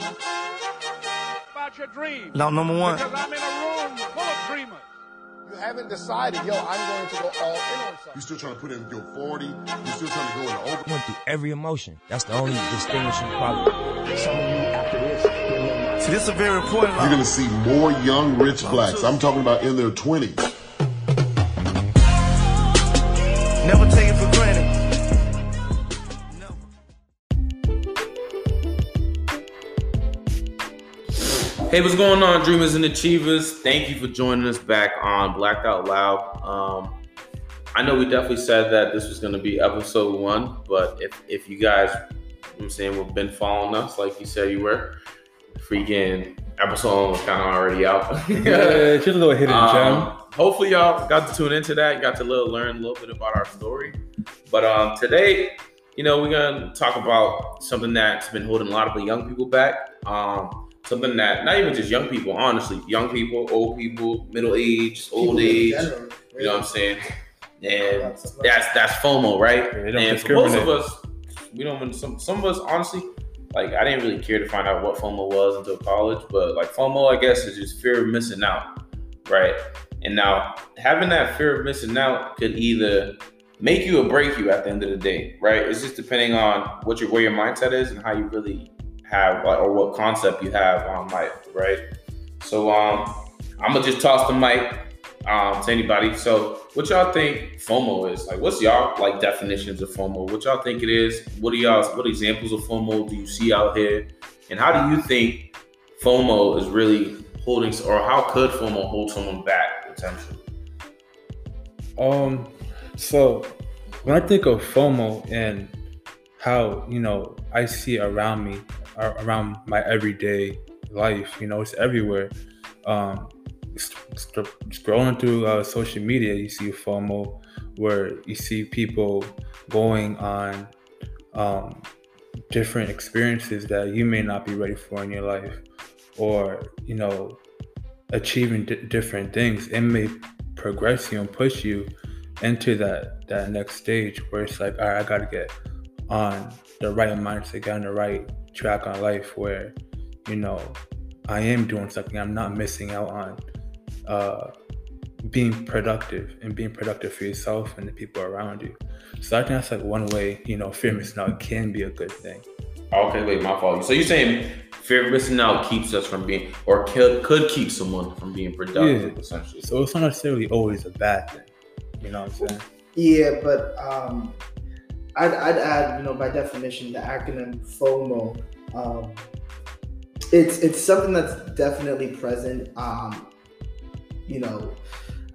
about your dreams. Law number one. Because I'm in a room full of dreamers. You haven't decided, yo, I'm going to go all in on something. You still trying to put in your 40. You still trying to go in the over. went through every emotion. That's the only distinguishing quality. Some of you after this. See, this is a very important You're going to see more young rich blacks. I'm talking about in their 20s. Hey, what's going on, dreamers and achievers? Thank you for joining us back on Blacked Out Loud. Um, I know we definitely said that this was going to be episode one, but if if you guys, you know what I'm saying, have been following us like you said you were, freaking episode one was kind of already out. Yeah, just a little hidden gem. Um, hopefully, y'all got to tune into that. Got to little, learn a little bit about our story. But um, today, you know, we're gonna talk about something that's been holding a lot of the young people back. Um, something that not even just young people, honestly, young people, old people, middle age, old age. You know what I'm saying? And that's that's FOMO, right? Yeah, and for most of us, we don't. Some some of us, honestly, like I didn't really care to find out what FOMO was until college. But like FOMO, I guess, is just fear of missing out, right? And now having that fear of missing out could either make you or break you at the end of the day, right? It's just depending on what your where your mindset is and how you really have or what concept you have on life, right? So um, I'm gonna just toss the mic um, to anybody. So what y'all think FOMO is? Like, what's y'all like definitions of FOMO? What y'all think it is? What are y'all? What examples of FOMO do you see out here? And how do you think FOMO is really holding, or how could FOMO hold someone back potentially? Um, so when I think of FOMO and how you know I see around me, around my everyday life, you know, it's everywhere. Um, sc- sc- scrolling through uh, social media, you see a FOMO, where you see people going on um, different experiences that you may not be ready for in your life, or you know, achieving di- different things. It may progress you and push you into that that next stage where it's like, all right, I gotta get on the right mindset, get on the right track on life where, you know, I am doing something. I'm not missing out on uh, being productive and being productive for yourself and the people around you. So I think that's like one way, you know, fear of missing out can be a good thing. Okay, wait, my fault. So you're saying fear of missing out keeps us from being, or could, could keep someone from being productive, Yeah. essentially. So it's not necessarily always a bad thing. You know what I'm saying? Yeah, but um, I'd, I'd add, you know, by definition, the acronym FOMO. Um, it's it's something that's definitely present. Um, you know,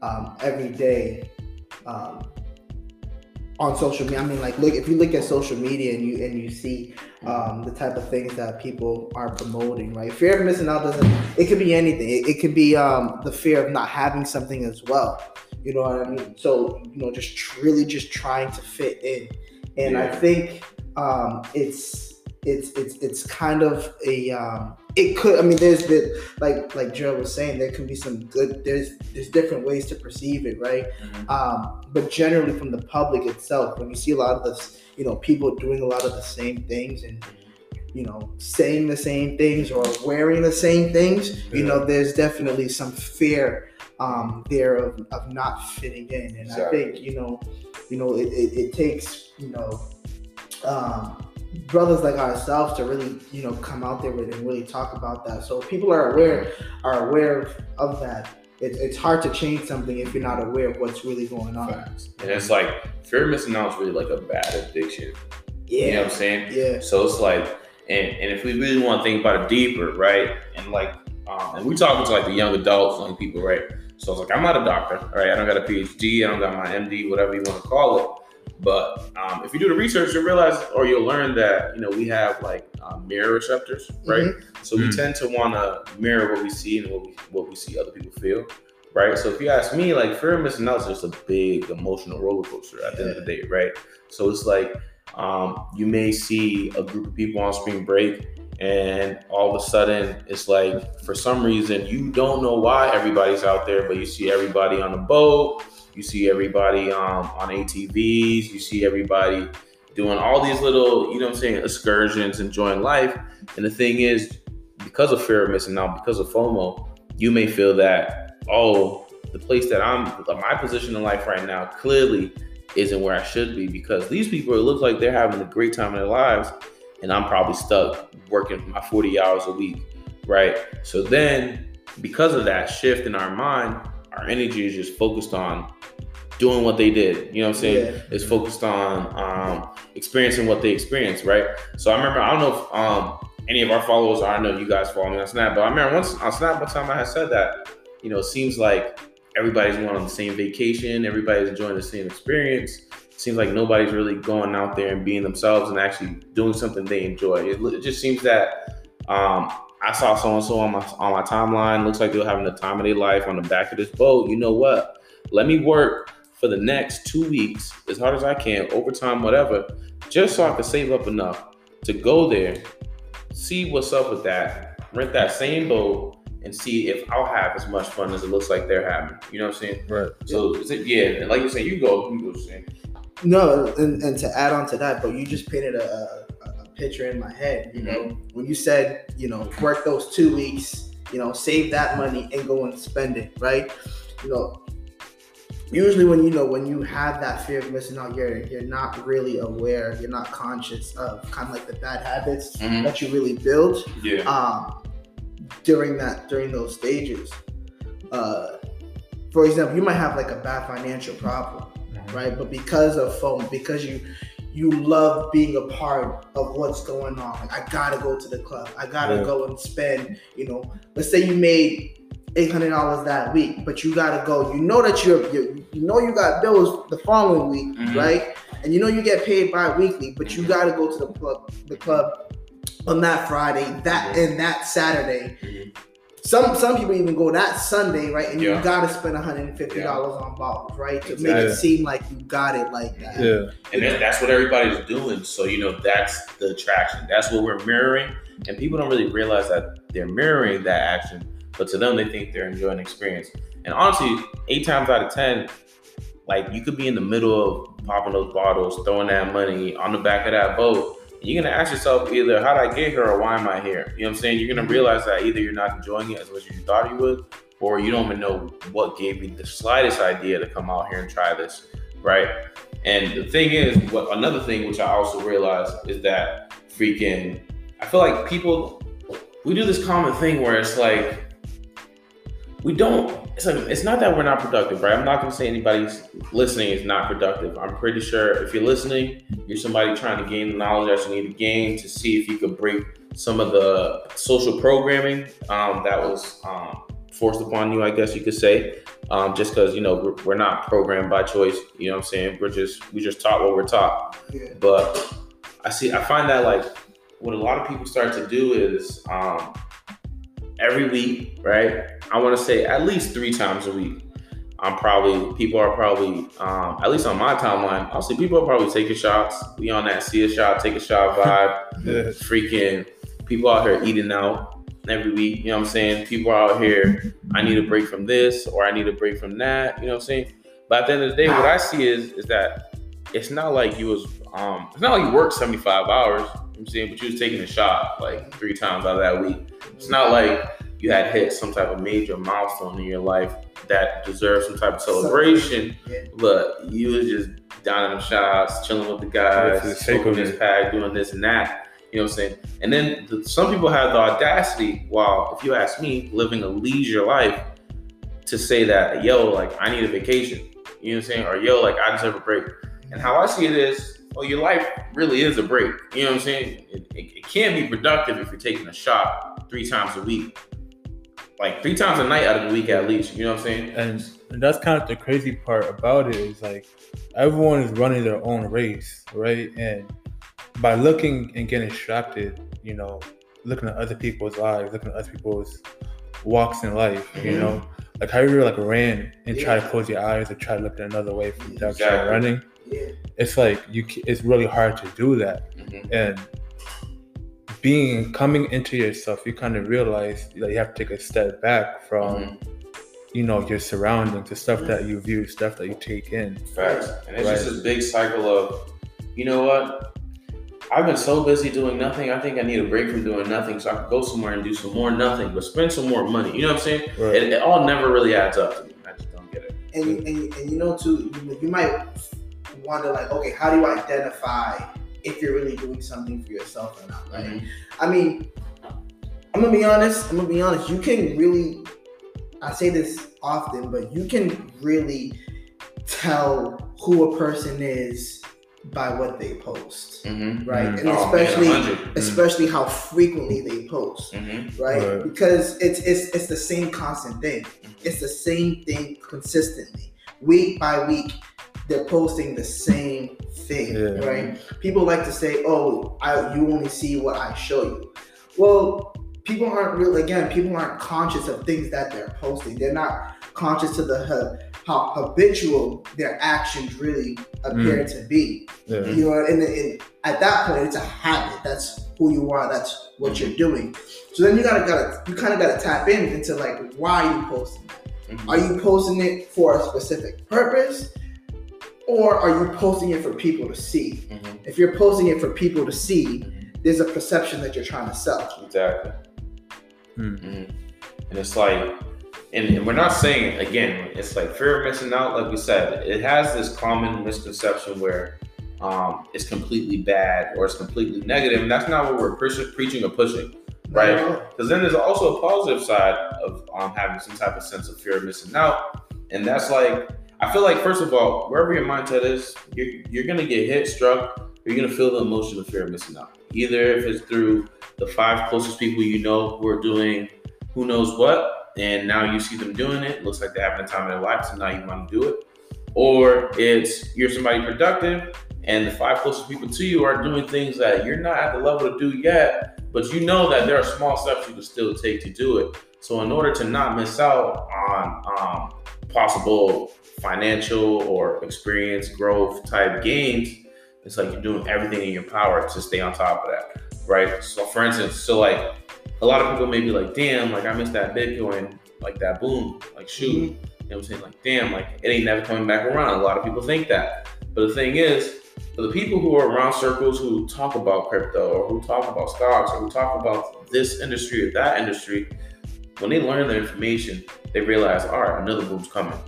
um, every day um, on social media. I mean, like, look if you look at social media and you and you see um, the type of things that people are promoting, right? Fear of missing out doesn't. It could be anything. It, it could be um, the fear of not having something as well. You know what I mean? So you know, just really just trying to fit in, and I think um, it's it's it's it's kind of a um, it could. I mean, there's the like like Joe was saying, there can be some good. There's there's different ways to perceive it, right? Um, but generally, from the public itself, when you see a lot of this, you know, people doing a lot of the same things and you know saying the same things or wearing the same things, you know, there's definitely some fear um, there of, of not fitting in, and I think you know, you know, it, it, it takes you know. Um, brothers like ourselves to really you know come out there with and really talk about that so people are aware are aware of, of that it, it's hard to change something if you're not aware of what's really going on And it's like fear of missing out is really like a bad addiction. yeah You know what I'm saying? yeah So it's like, and, and if we really want to think about it deeper, right? And like, um, and we talking to like the young adults, young people, right? So it's like, I'm not a doctor, all right? I don't got a PhD, I don't got my MD, whatever you want to call it. But um, if you do the research, you'll realize, or you'll learn that you know we have like um, mirror receptors, right? So we Mm. tend to want to mirror what we see and what we what we see other people feel, right? So if you ask me, like fear of missing out is just a big emotional roller coaster at the end of the day, right? So it's like um, you may see a group of people on spring break, and all of a sudden it's like for some reason you don't know why everybody's out there, but you see everybody on a boat, you see everybody um, on ATVs, you see everybody doing all these little, you know I'm saying, excursions, enjoying life. And the thing is, because of fear of missing out, because of FOMO, you may feel that, oh, the place that I'm, my position in life right now clearly isn't where I should be because these people, it looks like they're having a great time in their lives, and I'm probably stuck working my 40 hours a week, right? So then, because of that shift in our mind, our energy is just focused on doing what they did. You know what I'm saying? Yeah. It's focused on um, experiencing what they experienced, right? So I remember, I don't know if um, any of our followers, I know you guys follow me on Snap, but I remember once on Snap one time I had said that, you know, it seems like everybody's going on the same vacation, everybody's enjoying the same experience. Seems like nobody's really going out there and being themselves and actually doing something they enjoy. It, it just seems that um, I saw so and so on my on my timeline. Looks like they're having the time of their life on the back of this boat. You know what? Let me work for the next two weeks as hard as I can, overtime, whatever, just so I can save up enough to go there, see what's up with that, rent that same boat, and see if I'll have as much fun as it looks like they're having. You know what I'm saying? Right. So is it, yeah, and like you say, you go, you go. No, and, and to add on to that, but you just painted a, a, a picture in my head. You know, when you said, you know, work those two weeks, you know, save that money and go and spend it, right? You know, usually when you know when you have that fear of missing out, you're you're not really aware, you're not conscious of kind of like the bad habits Mhm. that you really build Yeah. um, during that during those stages. Uh, for example, you might have like a bad financial problem, right? But because of FOMO, because you you love being a part of what's going on. Like I gotta go to the club. I gotta Yeah. go and spend. You know, let's say you made eight hundred dollars that week, but you gotta go. You know that you're, you you know you got bills the following week, Mhm. right? And you know you get paid bi-weekly, but you gotta go to the club the club on that Friday, that and that Saturday. Mhm. Some some people even go that Sunday, right? And Yeah. you gotta spend one hundred and fifty dollars on bottles, right? To make it seem like you got it like that. Yeah. And that, that's what everybody's doing. So, you know, that's the attraction. That's what we're mirroring. And people don't really realize that they're mirroring that action. But to them, they think they're enjoying the experience. And honestly, eight times out of 10, like you could be in the middle of popping those bottles, throwing that money on the back of that boat. You're going to ask yourself either, how did I get here or why am I here? You know what I'm saying? You're going to mm-hmm. realize that either you're not enjoying it as much as you thought you would, or you don't even know what gave you the slightest idea to come out here and try this, right? And the thing is, what another thing which I also realized is that freaking, I feel like people, we do this common thing where it's like, we don't, it's like, it's not that we're not productive, right? I'm not gonna say anybody's listening is not productive. I'm pretty sure if you're listening, you're somebody trying to gain the knowledge that you need to gain to see if you could break some of the social programming um, that was um, forced upon you, I guess you could say um, just because you know we're, we're not programmed by choice. You know what I'm saying? We're just we just taught what we're taught. Yeah. But I see I find that like what a lot of people start to do is um, every week, right? I want to say at least three times a week. I'm probably people are probably um, at least on my timeline. I'll see people are probably taking shots. We on that see a shot, take a shot vibe. Yeah. Freaking people out here eating out every week. You know what I'm saying? People are out here. I need a break from this or I need a break from that. You know what I'm saying? But at the end of the day, what I see is is that it's not like you was um it's not like you worked 75 hours. You know what I'm saying, but you was taking a shot like three times out of that week. It's not like you had hit some type of major milestone in your life that deserves some type of celebration, Yeah. but you was just down in the shots, chilling with the Yeah, for the guys, smoking this pack, doing this and that. You know what I'm saying? And then the, some people have the audacity, while if you ask me, living a leisure life, to say that, yo, like I need a vacation. You know what I'm saying? Or yo, like I deserve a break. And how I see it is, well, your life really is a break. You know what I'm saying? It, it, it can be productive if you're taking a shot three times a week. Like three times a night out of the week at least. You know what I'm saying? And, and that's kind of the crazy part about it is like everyone is running their own race, right? And by looking and getting distracted, you know, looking at other people's lives, looking at other people's walks in life, you Mhm. know, like how you like ran and try to close your eyes or try to look at another way from that Exactly. running. Yeah. It's like you, it's really hard to do that. Mhm. And being coming into yourself, you kind of realize that you have to take a step back from Mhm. you know your surroundings, the stuff that you view, stuff that you take in. Facts. And it's just Right. this big cycle of, you know what? I've been so busy doing nothing. I think I need a break from doing nothing so I can go somewhere and do some more nothing, but spend some more money. You know what I'm saying? Right. It, it all never really adds up to me. I just don't get it. and, and, and you know too you, you might wonder like okay how do you identify if you're really doing something for yourself or not right Mhm. i mean i'm gonna be honest i'm gonna be honest you can really i say this often but you can really tell who a person is by what they post Mhm. right Mm. and Oh, man, especially 100. especially how frequently they post Mhm. right? Right. Because it's it's it's the same constant thing. It's the same thing consistently, week by week. They're posting the same thing, Yeah. right? People like to say, "Oh, I you only see what I show you." Well, people aren't really again. People aren't conscious of things that they're posting. They're not conscious to the how habitual their actions really appear to be. Yeah. You know, and, and at that point, it's a habit. That's who you are. That's what you're doing. So then you gotta gotta you kind of gotta tap in into like why are you posting? Mhm. Are you posting it for a specific purpose, or are you posting it for people to see? Mhm. If you're posting it for people to see, there's a perception that you're trying to sell. Exactly. Mm. Mhm. And it's like, and, and we're not saying again, it's like fear of missing out. Like we said, it has this common misconception where um, it's completely bad or it's completely negative, and that's not what we're pre- preaching or pushing, right? Because then there's also a positive side of um, having some type of sense of fear of missing out, and that's like I feel like first of all, wherever your mindset is, you're you're gonna get hit, struck, you're gonna feel the emotion of fear of missing out. Either if it's through the five closest people you know who are doing who knows what, and now you see them doing it, looks like they're having a time of their life, so now you want to do it. Or it's you're somebody productive and the five closest people to you are doing things that you're not at the level to do yet, but you know that there are small steps you can still take to do it. So in order to not miss out on um, possible financial or experience growth type gains, it's like you're doing everything in your power to stay on top of that, right? So for instance, so like a lot of people may be like, damn, like I missed that Bitcoin, like that boom, like shoot. Mm-hmm. You know what I'm saying? Like, damn, like it ain't never coming back around. A lot of people think that. But the thing is, for the people who are around circles who talk about crypto or who talk about stocks or who talk about this industry or that industry, when they learn the information, they realize, all right, another boom's coming,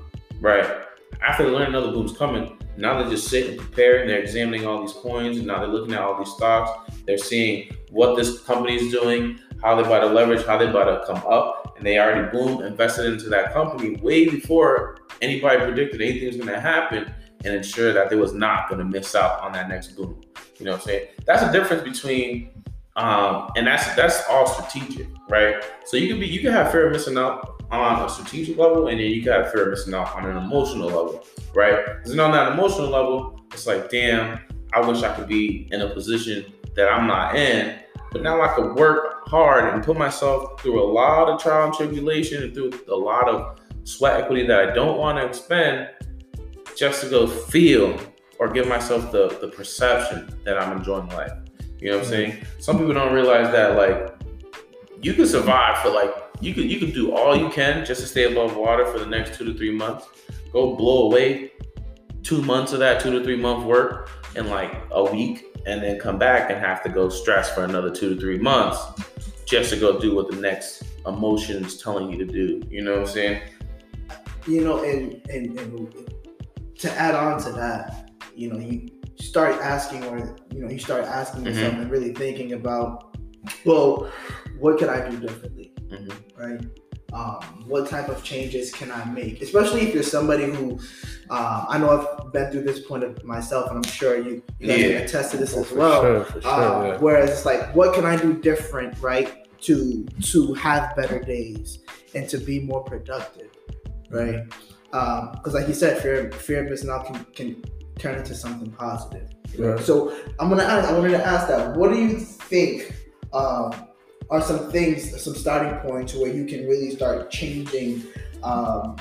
right? After they learn another boom's coming, now they're just sitting, preparing, they're examining all these coins, and now they're looking at all these stocks. They're seeing what this company is doing, how they're about to leverage, how they're about to come up, and they already boom invested into that company way before anybody predicted anything was going to happen, and ensure that they was not going to miss out on that next boom. You know what I'm saying? That's the difference between, um, and that's that's all strategic, right? So you can be you can have fear of missing out on a strategic level, and then you got fear of missing out on an emotional level, right? Because on that emotional level, it's like, damn, I wish I could be in a position that I'm not in, but now I could work hard and put myself through a lot of trial and tribulation and through a lot of sweat equity that I don't want to expend just to go feel or give myself the, the perception that I'm enjoying life. You know what I'm mm-hmm. saying? Some people don't realize that like you can survive for like you could you could do all you can just to stay above water for the next two to three months. Go blow away two months of that two to three month work in like a week and then come back and have to go stress for another two to three months just to go do what the next emotion is telling you to do. You know what I'm saying? you know, and, and and to add on to that, you know, you start asking, or you know, you start asking mm-hmm. yourself and really thinking about, well, what could I do differently, Mhm. right? Um, what type of changes can I make? Especially if you're somebody who, um, I know I've been through this point of myself, and I'm sure you, you guys Yeah. can attest to this Oh, as for well. sure, for sure. Uh, yeah. Whereas it's like, what can I do different, right, to to have better days and to be more productive, right? Because like you said, fear fear of missing out can, can turn into something positive. Right. So I'm gonna ask, I wanted to ask that. What do you think um, are some things, some starting points where you can really start changing? Um,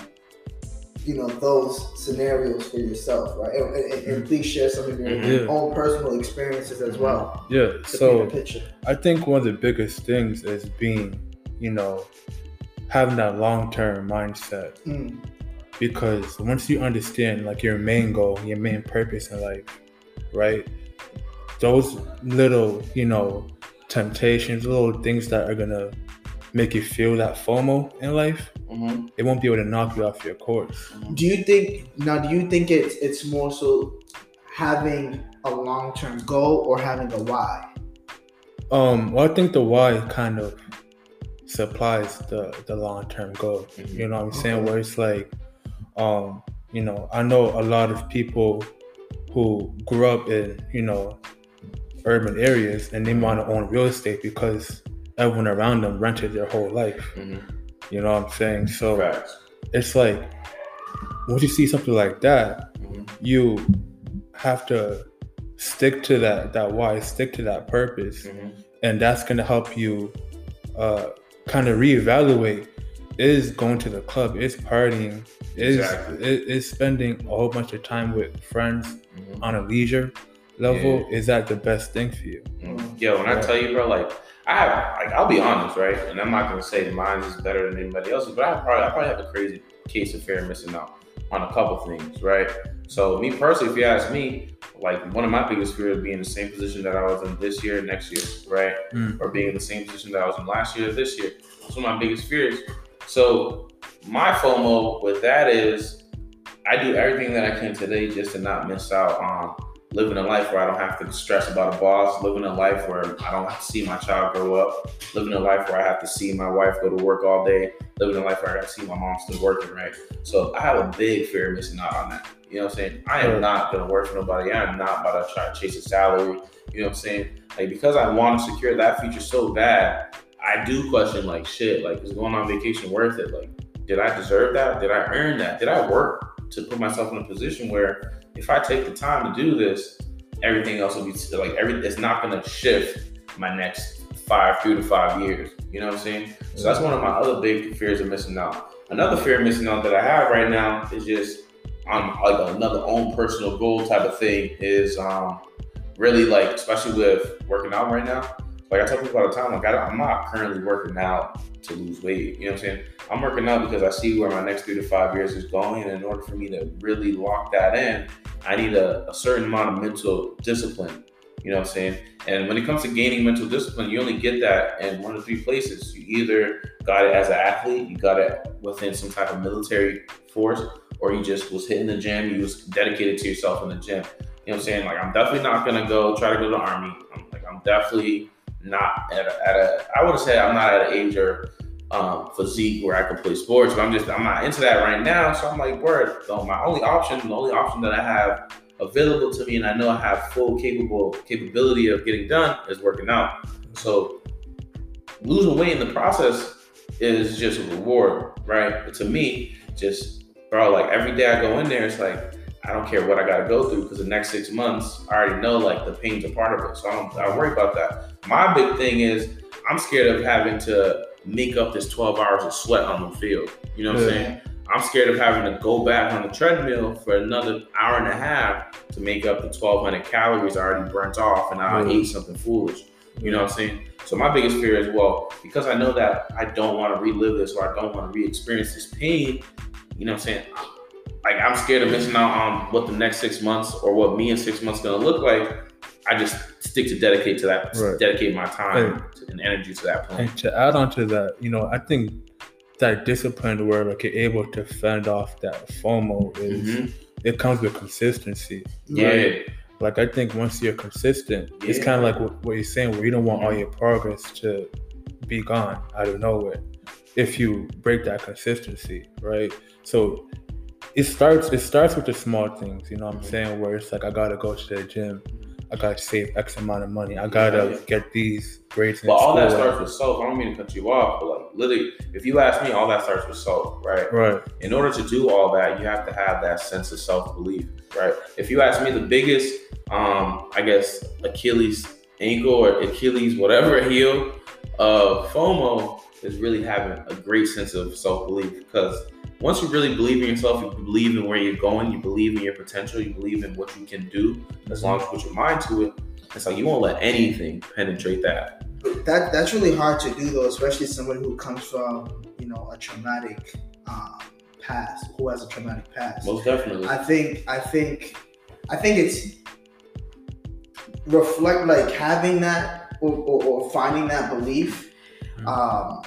you know those scenarios for yourself, right? And, and, and please share some of your Mhm. own personal experiences as well. Yeah. To paint So a picture. I think one of the biggest things is being, you know, having that long term mindset. Mm, Because once you understand like your main goal, your main purpose in life, right? those little, you know, temptations, little things that are gonna make you feel that FOMO in life, Mhm. it won't be able to knock you off your course. Do you think now? Do you think it's it's more so having a long term goal or having a why? Um, well, I think the why kind of supplies the the long term goal. Mhm. You know what I'm saying? Where it's like, um, you know, I know a lot of people who grew up in you know urban areas and they want to own real estate because everyone around them rented their whole life. Mhm. You know what I'm saying? So Facts. it's like once you see something like that, Mhm. you have to stick to that that why, stick to that purpose Mhm. and that's going to help you uh, kind of reevaluate is going to the club is partying is, Exactly. is is spending a whole bunch of time with friends Mhm. on a leisure level Yeah. is that the best thing for you Mhm. Yo, when I tell you, bro, like I have, like I'll be honest, right? And I'm not gonna say mine is better than anybody else's, but I probably, I probably have a crazy case of fear of missing out on a couple things, right? So me personally, if you ask me, like one of my biggest fears is being in the same position that I was in this year, next year, right? Mm. Or being in the same position that I was in last year, this year. That's one of my biggest fears. So my FOMO with that is I do everything that I can today just to not miss out on living a life where I don't have to stress about a boss, living a life where I don't have to see my child grow up, living a life where I have to see my wife go to work all day, living a life where I have to see my mom still working, right? So I have a big fear of missing out on that. You know what I'm saying? I am not gonna work for nobody. I am not about to try to chase a salary. You know what I'm saying? Like because I want to secure that future so bad, I do question like shit, like is going on vacation worth it? Like, did I deserve that? Did I earn that? Did I work to put myself in a position where if I take the time to do this, everything else will be like every it's not gonna shift my next five, three to five years. You know what I'm saying? So that's one of my other big fears of missing out. Another fear of missing out that I have right now is just on like another own personal goal type of thing is um really like especially with working out right now. Like I tell people all the time, like I, I'm not currently working out to lose weight. You know what I'm saying? I'm working out because I see where my next three to five years is going, and in order for me to really lock that in, I need a, a certain amount of mental discipline. You know what I'm saying? And when it comes to gaining mental discipline, you only get that in one of three places. You either got it as an athlete, you got it within some type of military force, or you just was hitting the gym, you was dedicated to yourself in the gym. You know what I'm saying? Like I'm definitely not gonna go try to go to the army. I'm like I'm definitely not at a, at a I would say I'm not at an age or um, physique where I can play sports, but I'm just I'm not into that right now. So I'm like, word. So my only option, the only option that I have available to me, and I know I have full capable capability of getting done, is working out. So losing weight in the process is just a reward, right? But to me, just bro, like every day I go in there, it's like I don't care what I got to go through because the next six months, I already know like the pain's a part of it. So I don't, I worry about that. My big thing is I'm scared of having to make up this 12 hours of sweat on the field. You know what I'm saying? I'm scared of having to go back on the treadmill for another hour and a half to make up the 1,200 calories I already burnt off and I Yeah. ate something foolish. You know what I'm saying? So my biggest fear is, well, because I know that I don't want to relive this or I don't want to re-experience this pain, you know what I'm saying? Like I'm scared of missing out on what the next six months or what me in six months gonna look like. I just stick to dedicate to that, Right. dedicate my time and energy to that plan. and to add on to that you know i think that discipline where like you're able to fend off that fomo is Mhm. it comes with consistency Yeah, like i think once you're consistent it's kind of like what, what you're saying where you don't want all your progress to be gone out of nowhere if you break that consistency right so it starts it starts with the small things you know what i'm Mhm. saying where it's like i gotta go to the gym i gotta save x amount of money i gotta Yeah. get these grades but all that starts with self. I don't mean to cut you off, but like literally, if you ask me, all that starts with self, right? right in order to do all that, you have to have that sense of self belief, right? If you ask me, the biggest, um, I guess, Achilles ankle or Achilles whatever heel of FOMO is really having a great sense of self belief because once you really believe in yourself, you believe in where you're going, you believe in your potential, you believe in what you can do, as long as you put your mind to it. It's like you won't let anything penetrate that. That that's really hard to do though, especially someone who comes from you know a traumatic um, past, who has a traumatic past. Most definitely. I think I think I think it's reflect like having that or, or, or finding that belief um,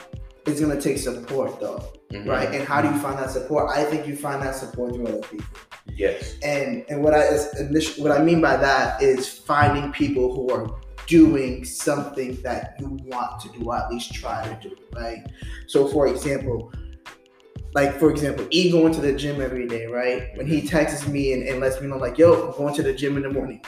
is gonna take support though, Mhm. right? And how do you find that support? I think you find that support through other people. Yes. And and what I is initi- what I mean by that is finding people who are doing something that you want to do, or at least try to do, right? So, for example, like for example, E going to the gym every day, right? When he texts me and, and lets me know, like, yo, I'm going to the gym in the morning.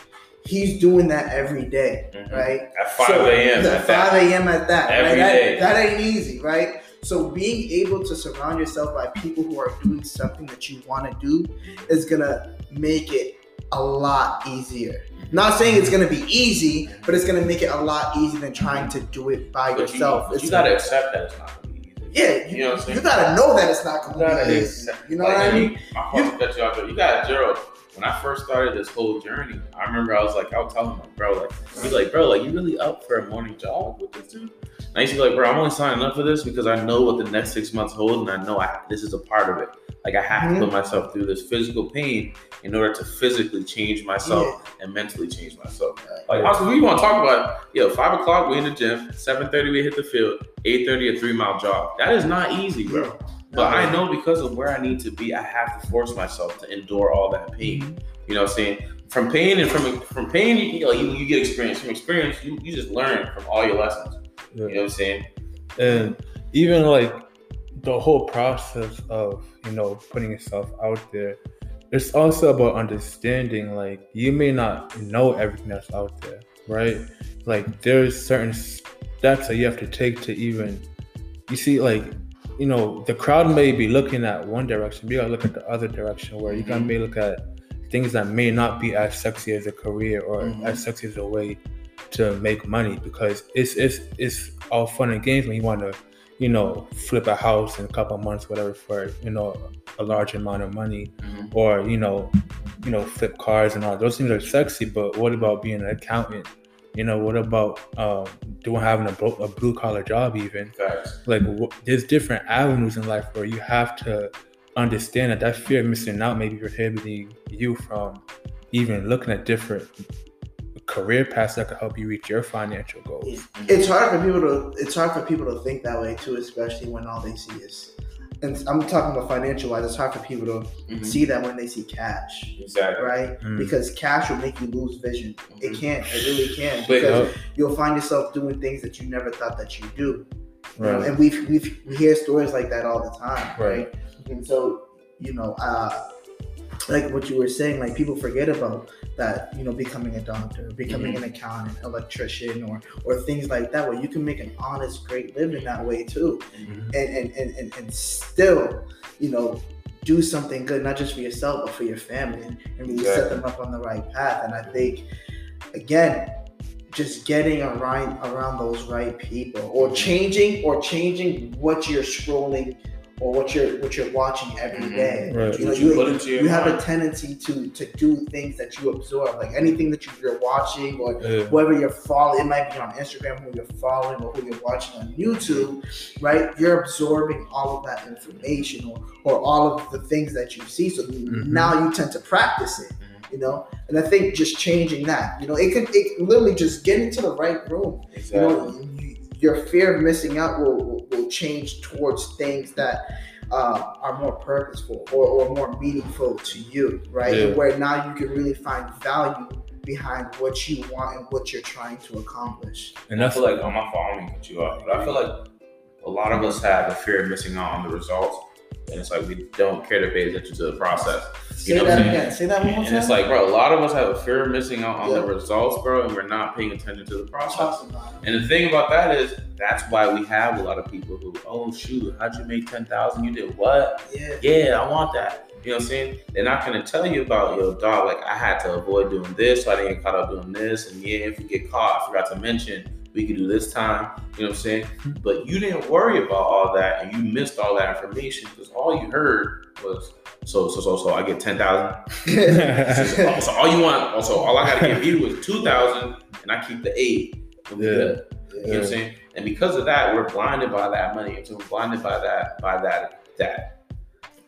He's doing that every day, Mhm. right? At 5 So, a.m. At at 5 a.m. at that. Every right? That- that ain't easy, right? So being able to surround yourself by people who are doing something that you want to do is gonna make it a lot easier. Not saying it's gonna be easy, but it's gonna make it a lot easier than trying to do it by But yourself. It's you gotta accept that it's not gonna be easy. yeah, you, You know what I'm saying? you gotta know that it's not gonna be easy. accept- You know like, what I mean? you- My fault to you you got Gerald. When I first started this whole journey, I remember I was like, I was telling him, like, bro, like, he's like, bro, like, you really up for a morning jog with this dude? And I used to be like, bro, I'm only signing up for this because I know what the next six months hold, and I know I, this is a part of it. Like, I have Mhm. to put myself through this physical pain in order to physically change myself and mentally change myself. Like, honestly, we want to talk about, yo, five o'clock we in the gym, seven thirty we hit the field, eight thirty a three mile jog. That is not easy, bro. But I uh-huh. know because of where I need to be, I have to force myself to endure all that pain. Mm-hmm. You know what I'm saying? From pain and from from pain, you, know, you, you get experience. From experience, you, you just learn from all your lessons. You know what I'm saying? and even like the whole process of you know putting yourself out there it's also about understanding like you may not know everything that's out there right like there's certain steps that you have to take to even you see like you know the crowd may be looking at one direction but you gotta look at the other direction where you gotta Mhm. may look at things that may not be as sexy as a career or Mhm. as sexy as a way to make money because it's it's it's all fun and games when you want to you know flip a house in a couple of months whatever for you know a large amount of money Mhm. or you know you know flip cars and all those things are sexy but what about being an accountant you know what about um doing having a, blo- a blue collar job even Facts. like wh- there's different avenues in life where you have to understand that that fear of missing out may be prohibiting you from even looking at different career paths that could help you reach your financial goals. It's hard for people to it's hard for people to think that way too, especially when all they see is and I'm talking about financial wise, it's hard for people to Mhm. see that when they see cash. Exactly. Right? Mm. Because cash will make you lose vision. It Mhm. can. It really can. But- Because you'll find yourself doing things that you never thought that you do. You know, Right. and we we we hear stories like that all the time, Right. right? And so, you know, uh, like what you were saying, like people forget about that, you know, becoming a doctor, becoming Mm-hmm. an accountant, electrician, or or things like that, where you can make an honest, great living that way too, Mhm. and and and and, and still, you know. Do something good, not just for yourself, but for your family, and, and really set them up on the right path. And I think, again, just getting around around those right people or changing or changing what you're scrolling or what you're what you're watching every Mhm. day. Right. You know, you you, put into you have a tendency to to do things that you absorb, like anything that you, you're watching or Yeah. whoever you're following. It might be on Instagram, who you're following, or who you're watching on YouTube, right? You're absorbing all of that information or or all of the things that you see. So Mhm. now you tend to practice it Mhm. you know and i think just changing that you know it can it literally just get into the right room you know you, your fear of missing out will, will, will change towards things that uh, are more purposeful or, or more meaningful to you right? Yeah. where now you can really find value behind what you want and what you're trying to accomplish. And I that's feel like on my fault, I don't mean to cut you off, but I feel like a lot of us have a fear of missing out on the results, and it's like we don't care to pay attention to the process. say know what that I'm saying? again say that one more And it's like, bro, a lot of us have a fear of missing out on Yeah. the results, bro, and we're not paying attention to the process. Talk about it. And the thing about that is, that's why we have a lot of people who, oh shoot, how'd you make ten thousand? You did what? yeah Yeah, I want that. You know what I'm saying? They're not gonna tell you about yo dog. Like I had to avoid doing this, so I didn't get caught up doing this. And yeah, if we get caught, I forgot to mention we could do this time. You know what I'm saying? Mm-hmm. But you didn't worry about all that, and you missed all that information because all you heard was so so so so. I get ten thousand. so, so all you want, also all I gotta give you is two thousand, and I keep the eight. Yeah. good. You know what I'm saying? And because of that, we're blinded by that money. So we're blinded by that, by that, that.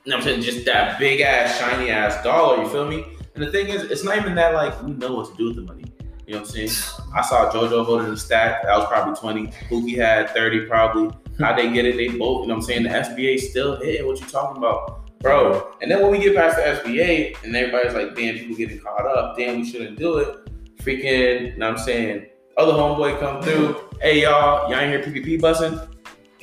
You know what I'm saying? Just that big ass, shiny ass dollar, you feel me? And the thing is, it's not even that like we know what to do with the money. You know what I'm saying? I saw JoJo holding the stat. That was probably 20. Pookie had 30 probably. How they get it? They both, you know what I'm saying? The SBA still hitting. What you talking about? Bro. And then when we get past the SBA and everybody's like, damn, people getting caught up. Damn, we shouldn't do it. Freaking, you know what I'm saying? Other homeboy come through. Hey, y'all, y'all ain't hear PPP bussing?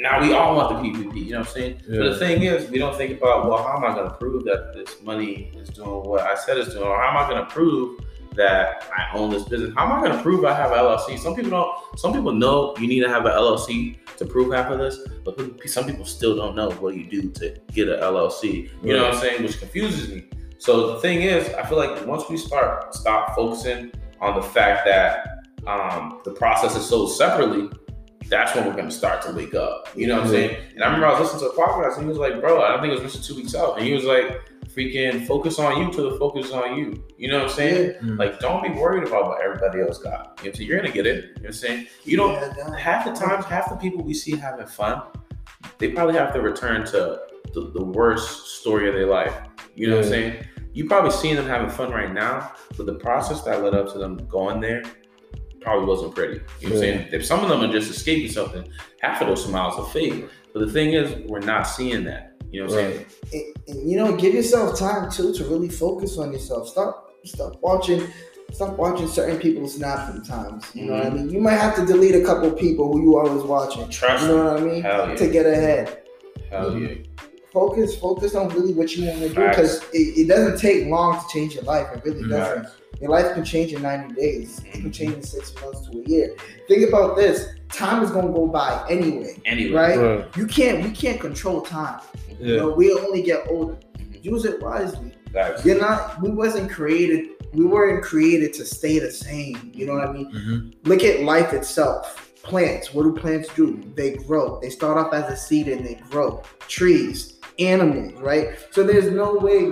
Now we all want the PPP. You know what I'm saying? But the thing is, we don't think about, well, how am I going to prove that this money is doing what I said it's doing? Or how am I going to prove that I own this business? How am I going to prove I have an LLC? Some people don't. Some people know you need to have an LLC to prove half of this, but some people still don't know what you do to get an LLC. You know what I'm saying? Which confuses me. So the thing is, I feel like once we start stop focusing on the fact that um, the process is sold separately, that's when we're going to start to wake up. You know what I'm saying? And I remember I was listening to a podcast and he was like, bro, I don't think it was just two weeks out. And he was like, freaking focus on you till the focus on you. You know what I'm saying? Mm. Like, don't be worried about what everybody else got. You know saying? You're going to get it. You know what I'm saying? You don't, Yeah, half the times, half the people we see having fun, they probably have to return to the, the worst story of their life. You know what I'm saying? You probably seeing them having fun right now, but the process that led up to them going there probably wasn't pretty. You know what I'm saying? If some of them are just escaping something, half of those smiles are fake. But the thing is, we're not seeing that. You know what I'm saying? and, and, you know, give yourself time too to really focus on yourself. Stop, stop watching, stop watching certain people snap sometimes. You know what I Mm-hmm. mean? You might have to delete a couple people who you always watching. Trust You know what I mean? Hell yeah. To get ahead. Hell yeah. Focus, focus on really what you want to do because it, it doesn't take long to change your life. It really doesn't. Your life can change in 90 days. It can change in six months to a year. Think about this. Time is gonna go by anyway, Anyway. right? Right. You can't. We can't control time. You Yeah. know, we only get older. Use it wisely. Facts. You're not. We wasn't created. We weren't created to stay the same. You know what I mean? Mhm. Look at life itself. Plants. What do plants do? They grow. They start off as a seed and they grow. Trees, animals, right? So there's no way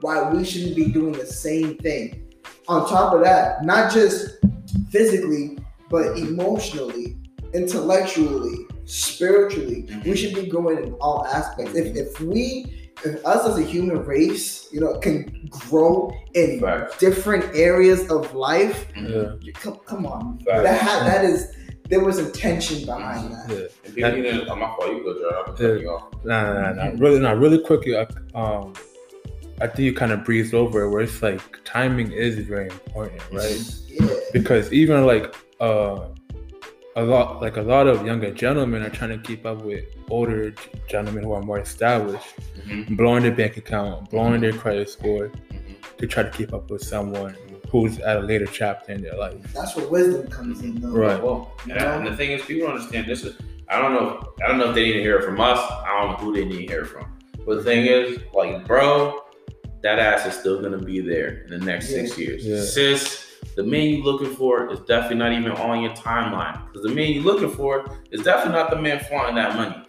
why we shouldn't be doing the same thing. On top of that, not just physically, but emotionally, intellectually, spiritually, we should be growing in all aspects. If if we if us as a human race, you know, can grow in different areas of life, Yeah. come, come on. That that is there was a tension behind that. Yeah. And people need to, I'm not for you, go, Jared. I'm cutting you off. Nah, nah, nah, nah. Really, nah. Really quickly, I, um, I think you kind of breezed over it, where it's like timing is very important, right? Yeah. Because even like uh, a lot, like a lot of younger gentlemen are trying to keep up with older gentlemen who are more established, Mhm. blowing their bank account, blowing their credit score Mhm. to try to keep up with someone who's at a later chapter in their life. That's where wisdom comes in, though. Right. Well, and, know? and the thing is, people don't understand this is. I don't know. I don't know if they need to hear it from us. I don't know who they need to hear it from. But the thing is, like, bro, that ass is still gonna be there in the next six years. Yeah. Sis, the man you're looking for is definitely not even on your timeline. Because the man you're looking for is definitely not the man flaunting that money.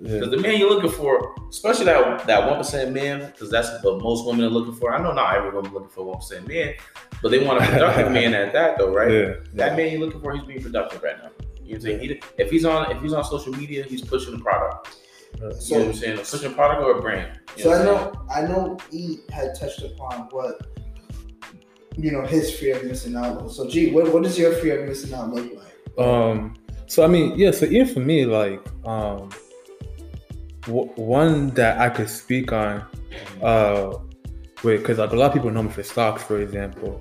Yeah. Because the man you're looking for, especially that that one percent man, because that's what most women are looking for. I know not every woman looking for one percent man, but they want a productive man at that though, right? Yeah. That man you're looking for, he's being productive right now. You know what I'm saying? He, if he's on if he's on social media, he's pushing the product. You know what So, I'm saying? Pushing a product or a brand. You so what I I'm know I know E had touched upon what you know his fear of missing out was. So G, what, what does your fear of missing out look like? Um. So I mean, yeah. So even for me, like, um, w- one that I could speak on, uh, wait, because like a lot of people know me for stocks, for example,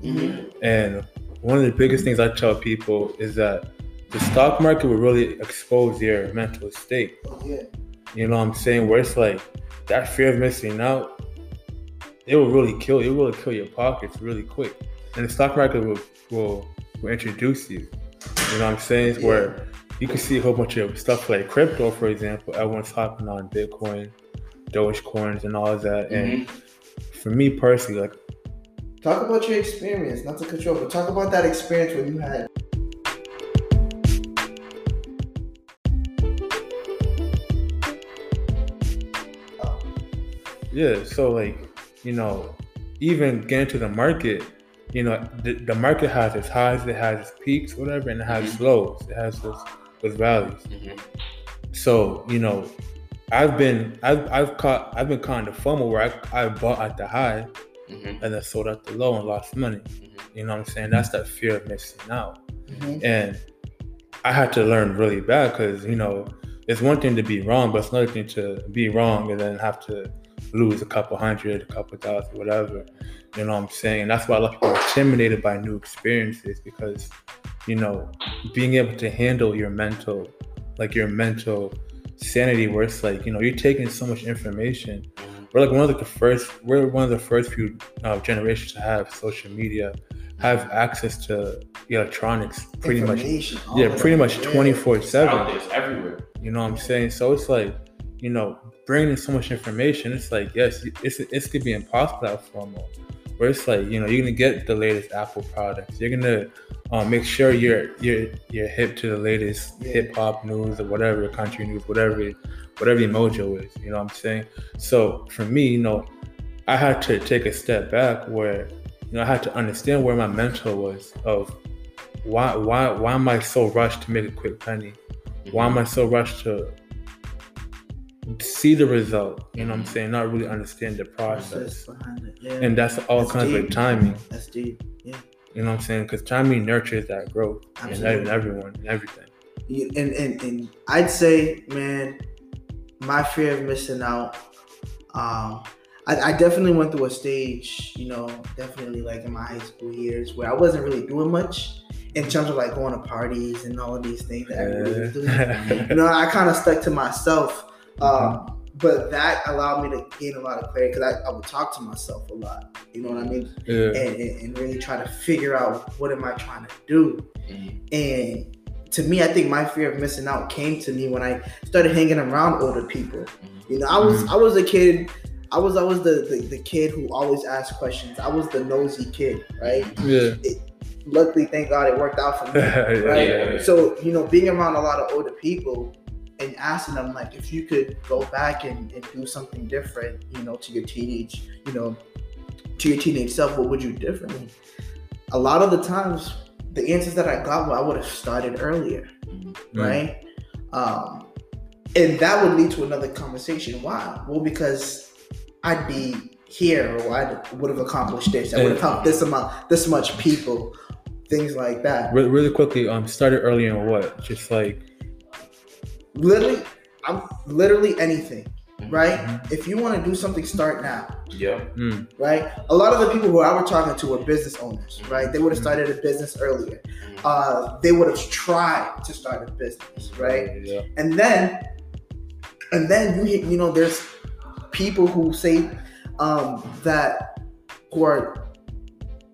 and one of the biggest things I tell people is that the stock market will really expose your mental state. Yeah. You know what I'm saying? Where it's like that fear of missing out, it will really kill. It will kill your pockets really quick, and the stock market will will, will introduce you. You know what I'm saying? Yeah. Where you can see a whole bunch of stuff like crypto, for example. Everyone's hopping on Bitcoin, Dogecoins, and all of that. And mm-hmm. for me personally, like Talk about your experience, not to cut you off, but talk about that experience when you had. Yeah, so like, you know, even getting to the market, you know, the, the market has its highs, it has its peaks, whatever, and it has mm-hmm. its lows, it has those, those valleys. Mhm. So, you know, I've been I've I've caught I've been caught in the FOMO where I I bought at the high Mhm. and then sold at the low and lost money. You know what I'm saying? That's that fear of missing out. Mhm. And I had to learn really bad because, you know, it's one thing to be wrong, but it's another thing to be wrong and then have to lose a couple hundred, a couple thousand, whatever. You know what I'm saying? And that's why a lot of people are intimidated by new experiences because, you know, being able to handle your mental, like your mental sanity, where it's like, you know, you're taking so much information. We're like one of the first, we're one of the first few uh, generations to have social media, have access to electronics pretty much Information, yeah, pretty much 24 7. there, it's everywhere. You know what I'm saying? So it's like, you know, bringing in so much information, it's like, yes, it's, it's going to be impossible at FOMO. Where it's like, you know, you're to get the latest Apple products. You're to um, make sure you're, you're, you're hip to the latest Yeah. hip hop news or whatever, your country news, whatever, whatever your mojo is. You know what I'm saying? So for me, you know, I had to take a step back where, you know, I had to understand where my mentor was of why why why am I so rushed to make a quick penny? Why am I so rushed to see the result? You know what I'm saying? Not really understand the Process process. Yeah. And that's all That's kinds of deep. timing. That's deep. Yeah. You know what I'm saying? Because timing nurtures that growth in Absolutely. everyone and everything. You- and, and and I'd say, man, my fear of missing out. Um, I, I definitely went through a stage, you know, definitely like in my high school years where I wasn't really doing much in terms of like going to parties and all of these things that everybody was doing. Yeah. You know, I kind of stuck to myself. Um, but that allowed me to gain a lot of clarity because I, I would talk to myself a lot. You know what I mean? yeah. and, and, and really try to figure out what am I trying to do. Mm-hmm. And to me, I think my fear of missing out came to me when I started hanging around older people. Mm-hmm. You know, I was mm-hmm. I was a kid. I was always the, the the kid who always asked questions. I was the nosy kid, right? Yeah. Luckily, thank God it worked out for me. right? Yeah. So, you know, being around a lot of older people and asking them, like, if you could go back and, and do something different, you know, to your teenage, you know, to your teenage self, what would you do differently? A lot of the times, the answers that I got, well, I would have started earlier, Mm. right? Um, and that would lead to another conversation. Why? Well, because I'd be here, or I would have accomplished this. I would have helped this amount, this much people, things like that. Re- really quickly, um, started early in what? Just like literally i'm literally anything Mm-hmm. right? If you want to do something start now. Yeah. mm, right? A lot of the people who i were talking to were business owners right? They would have started a business earlier. Uh, they would have tried to start a business right? Yeah. and then and then you you know there's people who say um, that who are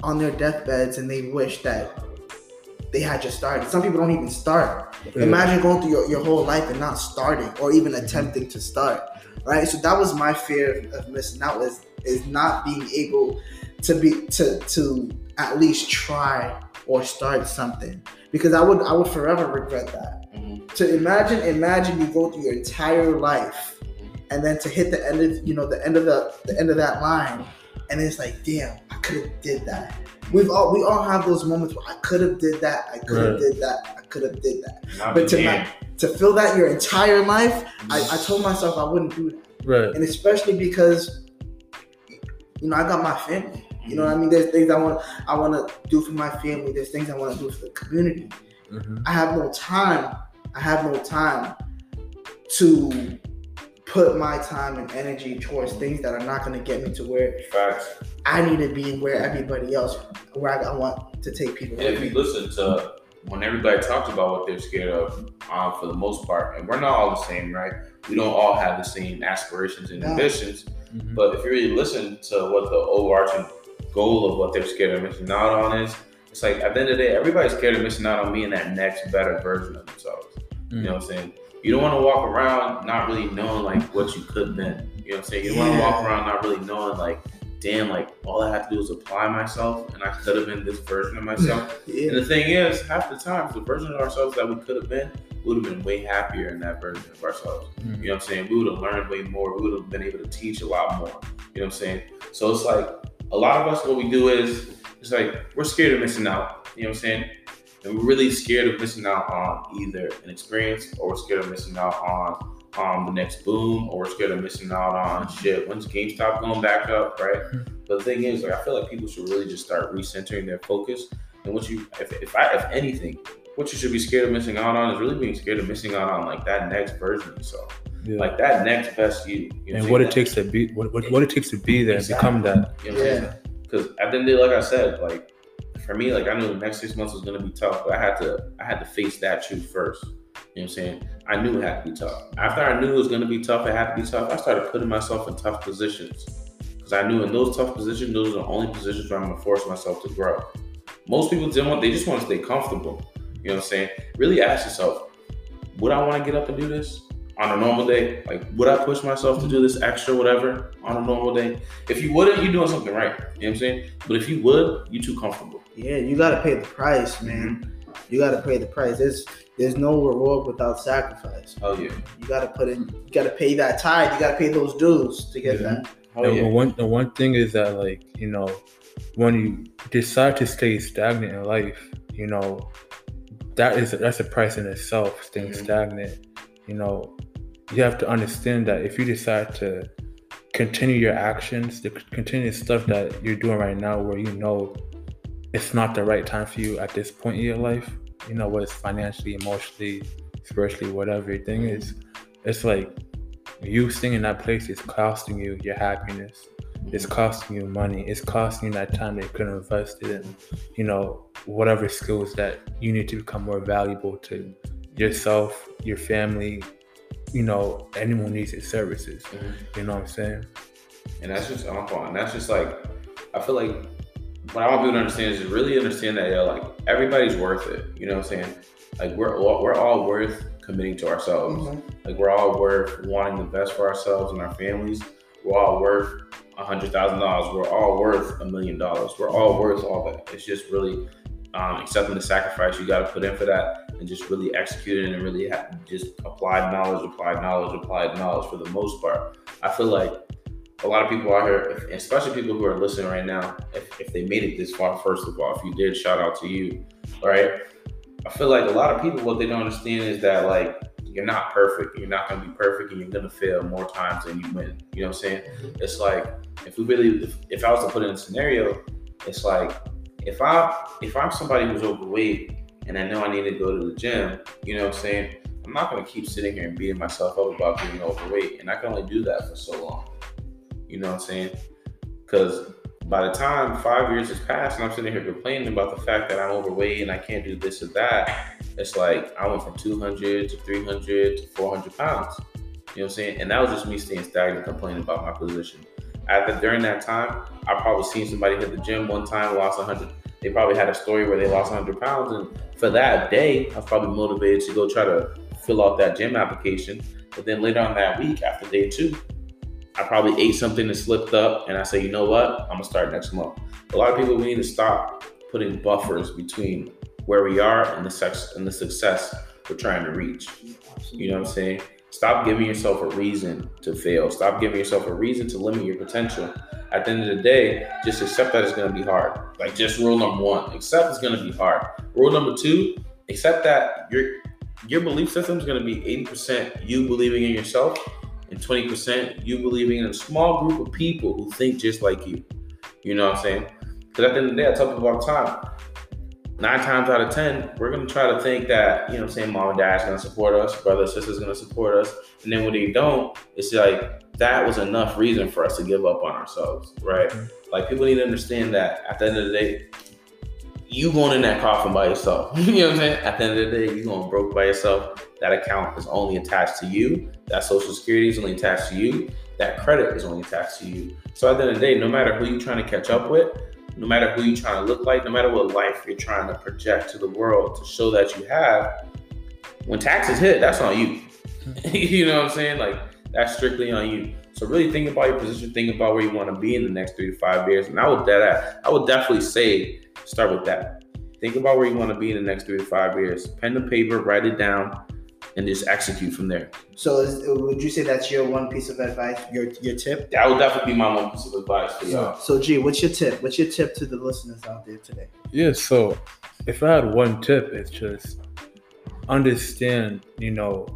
on their deathbeds and they wish that they had just started. Some people don't even start. Yeah. imagine going through your, your whole life and not starting or even mm-hmm. attempting to start right? So that was my fear of, of missing out is is not being able to be to to at least try or start something. Because i would i would forever regret that. Mm-hmm. To imagine imagine you go through your entire life mm-hmm. and then to hit the end of you know the end of the the end of that line and it's like damn i could have did that we've all we all have those moments where i could have did that i could have Right. did that i could have did that Not but to began. not, to feel that your entire life I, I told myself i wouldn't do that Right. and especially because you know i got my family you know what i mean there's things i want i want to do for my family there's things i want to do for the community hmm I have no time. I have no time to put my time and energy towards things that are not going to get me to where Facts. I need to be, where everybody else, where I, I want to take people. And if you listen to when everybody talks about what they're scared of, um, for the most part, and we're not all the same, right? We don't all have the same aspirations and No. ambitions. Mhm. But if you really listen to what the overarching goal of what they're scared of missing out on is, it's like at the end of the day, everybody's scared of missing out on being that next better version of themselves. You know what I'm saying? You don't want to walk around not really knowing like what you could have been. You know what I'm saying? You don't want to walk around not really knowing like, damn, like all I have to do is apply myself, and I could have been this version of myself. yeah. And the thing is, half the time, the version of ourselves that we could have been, we would have been way happier in that version of ourselves. Mhm. You know what I'm saying? We would have learned way more. We would have been able to teach a lot more. You know what I'm saying? So it's like a lot of us, what we do is, it's like we're scared of missing out. You know what I'm saying? And we're really scared of missing out on either an experience or we're scared of missing out on um, the next boom or we're scared of missing out on shit. When's GameStop going back up, right? But the thing is, like, I feel like people should really just start recentering their focus. And what you, if, if I, if anything, what you should be scared of missing out on is really being scared of missing out on like that next version of yourself, Yeah. like that next best you. you know and what what it saying? takes to be what, what, what it takes to be there and become that. You know what I'm saying? Because at the end of the day, like I said, like for me, like I knew the next six months was gonna be tough, but I had to I had to face that truth first. You know what I'm saying? I knew it had to be tough. After I knew it was gonna be tough, it had to be tough, I started putting myself in tough positions. Because I knew in those tough positions, those are the only positions where I'm gonna force myself to grow. Most people didn't want they just want to stay comfortable. You know what I'm saying? Really ask yourself, would I want to get up and do this? On a normal day, like would I push myself to do this extra whatever on a normal day? If you wouldn't, you're doing something right. You know what I'm saying? But if you would, you're too comfortable. Yeah, you gotta pay the price, man. You gotta pay the price. There's there's no reward without sacrifice. Oh yeah. You gotta put in. You gotta pay that tithe. You gotta pay those dues to get Yeah. that. Oh and yeah. one the one thing is that like you know when you decide to stay stagnant in life, you know that is that's a price in itself. Staying Mhm. stagnant, you know, you have to understand that if you decide to continue your actions, to continue the stuff that you're doing right now, where you know it's not the right time for you at this point in your life, you know, whether it's financially, emotionally, spiritually, whatever your thing is, it's like you staying in that place is costing you your happiness. It's costing you money. It's costing you that time that you could have invested in, you know, whatever skills that you need to become more valuable to yourself, your family, you know, anyone needs your services. Mhm. You know what I'm saying? And that's just uncle. And that's just like I feel like what I want people to understand is to really understand that yeah, like everybody's worth it. You know what I'm saying? Like we're all, we're all worth committing to ourselves. Like we're all worth wanting the best for ourselves and our families. We're all worth a hundred thousand dollars. We're all worth a million dollars. We're all worth all that. It's just really um, accepting the sacrifice you got to put in for that, and just really execute it and really ha just applied knowledge, applied knowledge, applied knowledge for the most part. I feel like a lot of people out here, especially people who are listening right now, if, if they made it this far, first of all, if you did, shout out to you. All right. I feel like a lot of people, what they don't understand is that like you're not perfect. You're not gonna be perfect, and you're gonna fail more times than you win. You know what I'm saying? Mm-hmm. It's like if we really, if, if I was to put in a scenario, it's like if I if I'm somebody who's overweight and I know I need to go to the gym, you know what I'm saying? I'm not gonna keep sitting here and beating myself up about being overweight, and I can only do that for so long. You know what I'm saying? Because by the time five years has passed and I'm sitting here complaining about the fact that I'm overweight and I can't do this or that, it's like I went from 200 to 300 to 400 pounds. You know what I'm saying? And that was just me staying stagnant, complaining about my position. After during that time, I probably seen somebody hit the gym one time, lost 100. They probably had a story where they lost 100 pounds, and for that day, I was probably motivated to go try to fill out that gym application. But then later on that week, after day two, I probably ate something that slipped up, and I say, you know what? I'm gonna start next month. A lot of people we need to stop putting buffers between where we are and the sex and the success we're trying to reach. You know what I'm saying? Stop giving yourself a reason to fail. Stop giving yourself a reason to limit your potential. At the end of the day, just accept that it's gonna be hard. Like just rule number one, accept it's gonna be hard. Rule number two, accept that your your belief system is gonna be 80% you believing in yourself and 20% you believing in a small group of people who think just like you. You know what I'm saying? Because at the end of the day, I tell people all the time, nine times out of 10, we're going to try to think that, you know what I'm saying, mom and dad's going to support us, brother, sister's going to support us. And then when they don't, it's like, that was enough reason for us to give up on ourselves, right? Mm-hmm. Like, people need to understand that at the end of the day, you going in that coffin by yourself. you know what I'm saying? At the end of the day, you going broke by yourself. That account is only attached to you. That social security is only taxed to you. That credit is only taxed to you. So at the end of the day, no matter who you're trying to catch up with, no matter who you're trying to look like, no matter what life you're trying to project to the world to show that you have, when taxes hit, that's on you. you know what I'm saying? Like that's strictly on you. So really think about your position, think about where you want to be in the next three to five years. And I would that I would definitely say start with that. Think about where you want to be in the next three to five years. Pen and paper, write it down, and just execute from there. So, is, would you say that's your one piece of advice? Your your tip? That would definitely be my one piece of advice for y'all. So, G, what's your tip? What's your tip to the listeners out there today? Yeah, so if I had one tip, it's just understand, you know,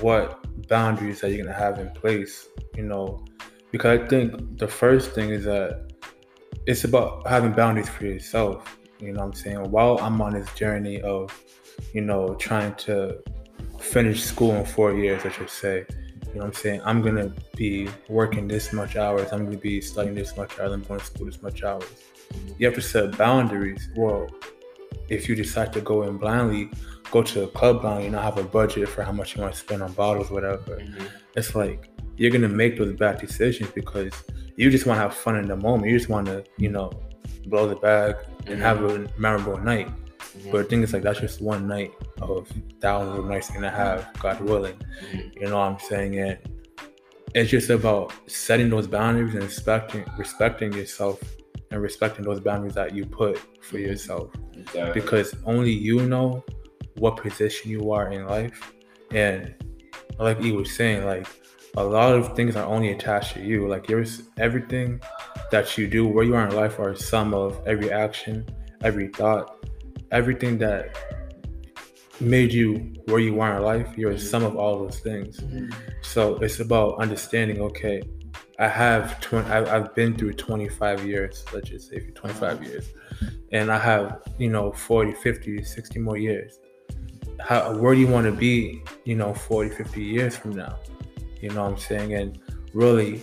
what boundaries that you're gonna have in place, you know, because I think the first thing is that it's about having boundaries for yourself. You know what I'm saying? While I'm on this journey of, you know, trying to finish school in four years, I should say. You know what I'm saying? I'm gonna be working this much hours, I'm gonna be studying this much hours, I'm going to school this much hours. You have to set boundaries. Well, if you decide to go in blindly, go to a club blindly, and not have a budget for how much you want to spend on bottles, whatever. Mm-hmm. It's like you're gonna make those bad decisions because you just want to have fun in the moment. You just want to, you know, blow the bag and mm-hmm. have a memorable night. Mm-hmm. But the thing is, like, that's just one night of thousands of nights you're gonna have, God willing. Mm-hmm. You know what I'm saying? And it's just about setting those boundaries and respecting respecting yourself and respecting those boundaries that you put for mm-hmm. yourself. Exactly. Because only you know what position you are in life. And like he was saying, like a lot of things are only attached to you. Like yours everything that you do, where you are in life are a sum of every action, every thought, everything that made you where you are in life, you're a sum of all those things. Mm-hmm. So it's about understanding, okay, I have 20, I, I've been through 25 years, let's just say 25 mm-hmm. years, and I have, you know, 40, 50, 60 more years. How, where do you want to be, you know, 40, 50 years from now? You know what I'm saying? And really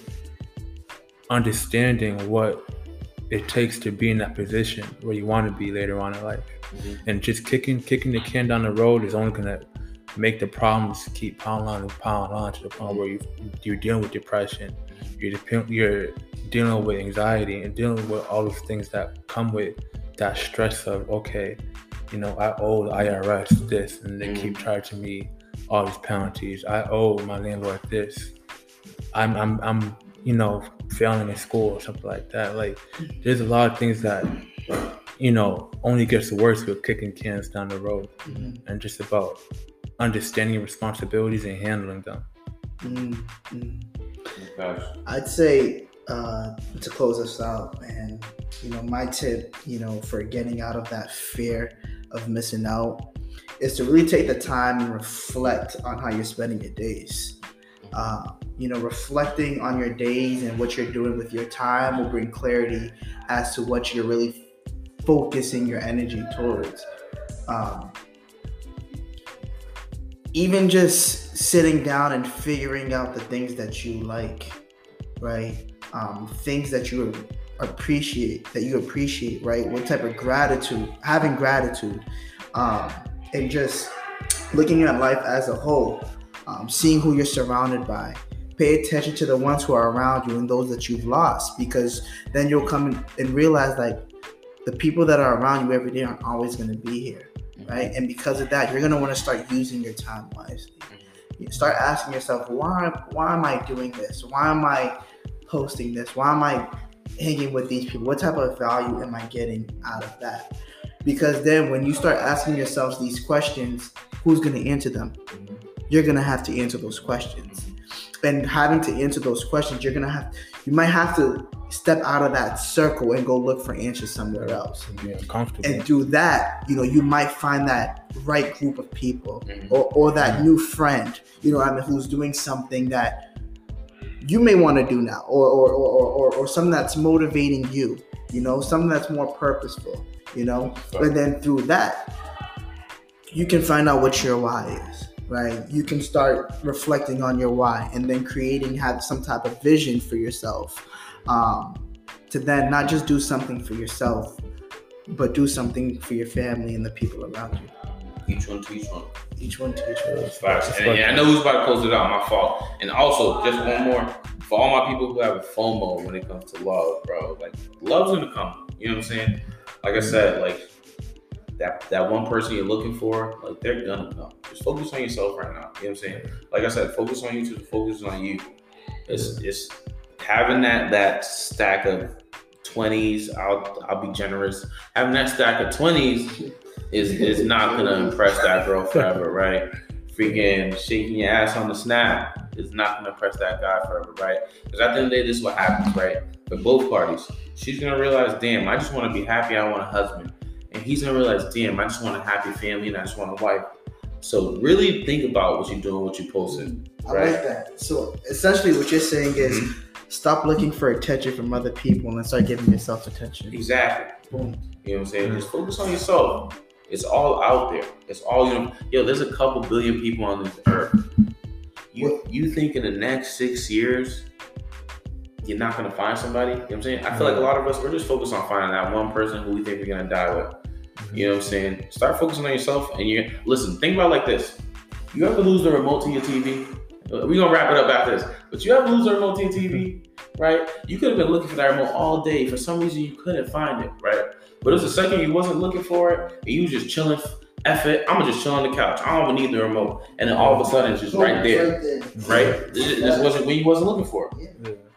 understanding what it takes to be in that position where you want to be later on in life. Mm-hmm. And just kicking kicking the can down the road is only gonna make the problems keep piling on and piling on to the point where you you're dealing with depression, you're dep- you're dealing with anxiety and dealing with all those things that come with that stress of okay, you know, I owe the IRS this and they keep mm-hmm. charging me all these penalties. I owe my landlord this. I'm I'm I'm you know failing in school or something like that. Like there's a lot of things that you know only gets worse with kicking cans down the road and just about understanding responsibilities and handling them. Mm, mm. Facts. I'd say uh, to close us out, man, you know, my tip, you know, for getting out of that fear of missing out is to really take the time and reflect on how you're spending your days. Uh, you know, reflecting on your days and what you're doing with your time will bring clarity as to what you're really focusing your energy towards. Um, even just sitting down and figuring out the things that you like, right? Um, things that you appreciate, that you appreciate, right? What type of gratitude, having gratitude, um, and just looking at life as a whole, um, seeing who you're surrounded by. Pay attention to the ones who are around you and those that you've lost, because then you'll come and, and realize like the people that are around you every day aren't always going to be here, mm-hmm. right? And because of that, you're going to want to start using your time wisely. Mm-hmm. You start asking yourself, why, why am I doing this? Why am I posting this? Why am I hanging with these people? What type of value am I getting out of that? Because then when you start asking yourselves these questions, who's going to answer them? Mm-hmm. You're going to have to answer those questions. And having to answer those questions, you're going to have, you might have to step out of that circle and go look for answers somewhere else. Be uncomfortable. And do that, you know, you might find that right group of people mm-hmm. or, or that new friend, you know, I mean, who's doing something that you may want to do now or, or, or, or, or something that's motivating you, you know, something that's more purposeful, you know, and then through that, you can find out what your why is, right? You can start reflecting on your why and then creating, have some type of vision for yourself um, to then not just do something for yourself, but do something for your family and the people around you. Each one to each one. Each one to each one. Facts. And, and I know who's about to close it out. My fault. And also, just one more for all my people who have a FOMO when it comes to love, bro. Like, love's gonna come. You know what I'm saying? Like I said, like that that one person you're looking for, like they're gonna. Just focus on yourself right now. You know what I'm saying? Like I said, focus on you to focus on you. It's it's having that that stack of twenties. I'll I'll be generous. Having that stack of twenties is is not gonna impress that girl forever, right? Freaking shaking your ass on the snap is not gonna impress that guy forever, right? Because at the end of the day, this is what happens, right? For both parties, she's gonna realize, damn, I just want to be happy. I want a husband, and he's gonna realize, damn, I just want a happy family and I just want a wife. So really think about what you're doing, what you're posting. I like that. So essentially, what you're saying is, mm-hmm. stop looking for attention from other people and start giving yourself attention. Exactly. Boom. You know what I'm saying? Just focus on yourself. It's all out there. It's all you know. Yo, there's a couple billion people on this earth. You you think in the next six years you're not gonna find somebody? You know what I'm saying? I feel like a lot of us we're just focused on finding that one person who we think we're gonna die with. You know what I'm saying? Start focusing on yourself and you listen, think about like this. You ever lose the remote to your TV? We're gonna wrap it up after this. But you ever lose the remote to your TV? Right? You could have been looking for that remote all day. For some reason you couldn't find it, right? But it was the second you wasn't looking for it, and you was just chilling. F I'm gonna just chill on the couch. I don't even need the remote. And then all of a sudden it's just right there, Right? This wasn't when you wasn't looking for.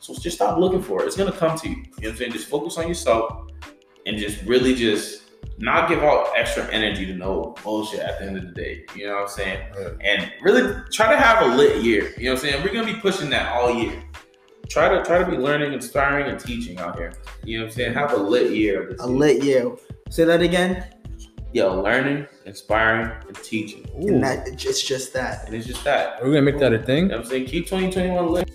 So just stop looking for it. It's gonna come to you. You know what I'm saying? Just focus on yourself and just really just not give out extra energy to no bullshit at the end of the day. You know what I'm saying? Right. And really try to have a lit year. You know what I'm saying? We're gonna be pushing that all year. Try to try to be learning, inspiring, and teaching out here. You know what I'm saying? Have a lit year. This A year. lit year. Say that again. Yeah, learning, inspiring, and teaching. And that it's just that. And it's just that. We're we gonna make that a thing? You know what I'm saying? Keep 2021 lit.